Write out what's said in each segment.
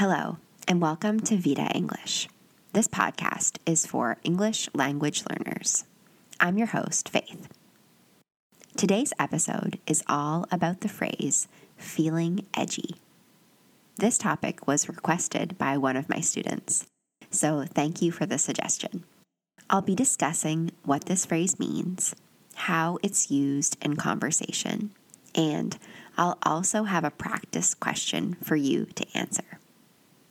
Hello, and welcome to Vita English. This podcast is for English language learners. I'm your host, Faith. Today's episode is all about the phrase feeling edgy. This topic was requested by one of my students, so thank you for the suggestion. I'll be discussing what this phrase means, how it's used in conversation, and I'll also have a practice question for you to answer.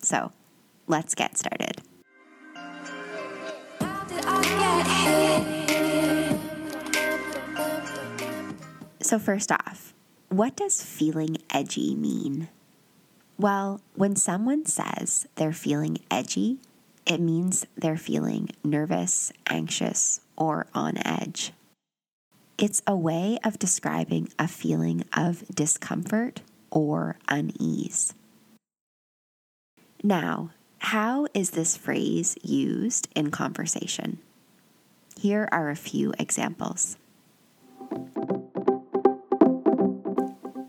So let's get started. So, first off, what does feeling edgy mean? Well, when someone says they're feeling edgy, it means they're feeling nervous, anxious, or on edge. It's a way of describing a feeling of discomfort or unease. Now, how is this phrase used in conversation? Here are a few examples.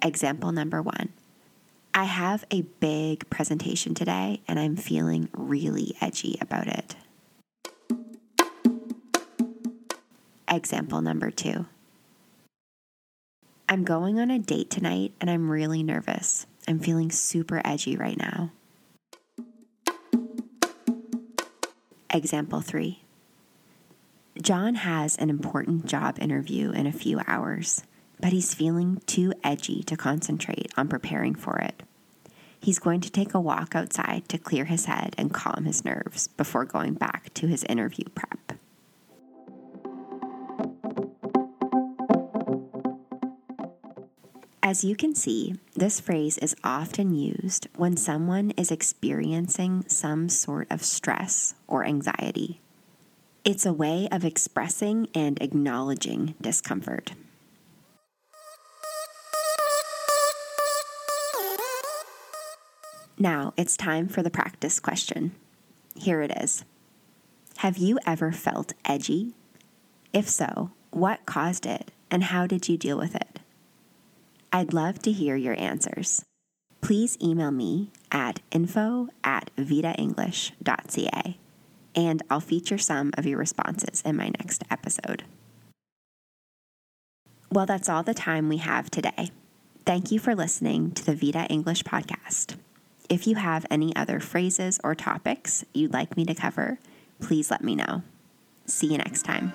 Example number one I have a big presentation today and I'm feeling really edgy about it. Example number two I'm going on a date tonight and I'm really nervous. I'm feeling super edgy right now. Example three John has an important job interview in a few hours but he's feeling too edgy to concentrate on preparing for it. He's going to take a walk outside to clear his head and calm his nerves before going back to his interview prep. As you can see, this phrase is often used when someone is experiencing some sort of stress or anxiety. It's a way of expressing and acknowledging discomfort. Now it's time for the practice question. Here it is Have you ever felt edgy? If so, what caused it and how did you deal with it? I'd love to hear your answers. Please email me at info at vitaenglish.ca and I'll feature some of your responses in my next episode. Well, that's all the time we have today. Thank you for listening to the Vita English podcast. If you have any other phrases or topics you'd like me to cover, please let me know. See you next time.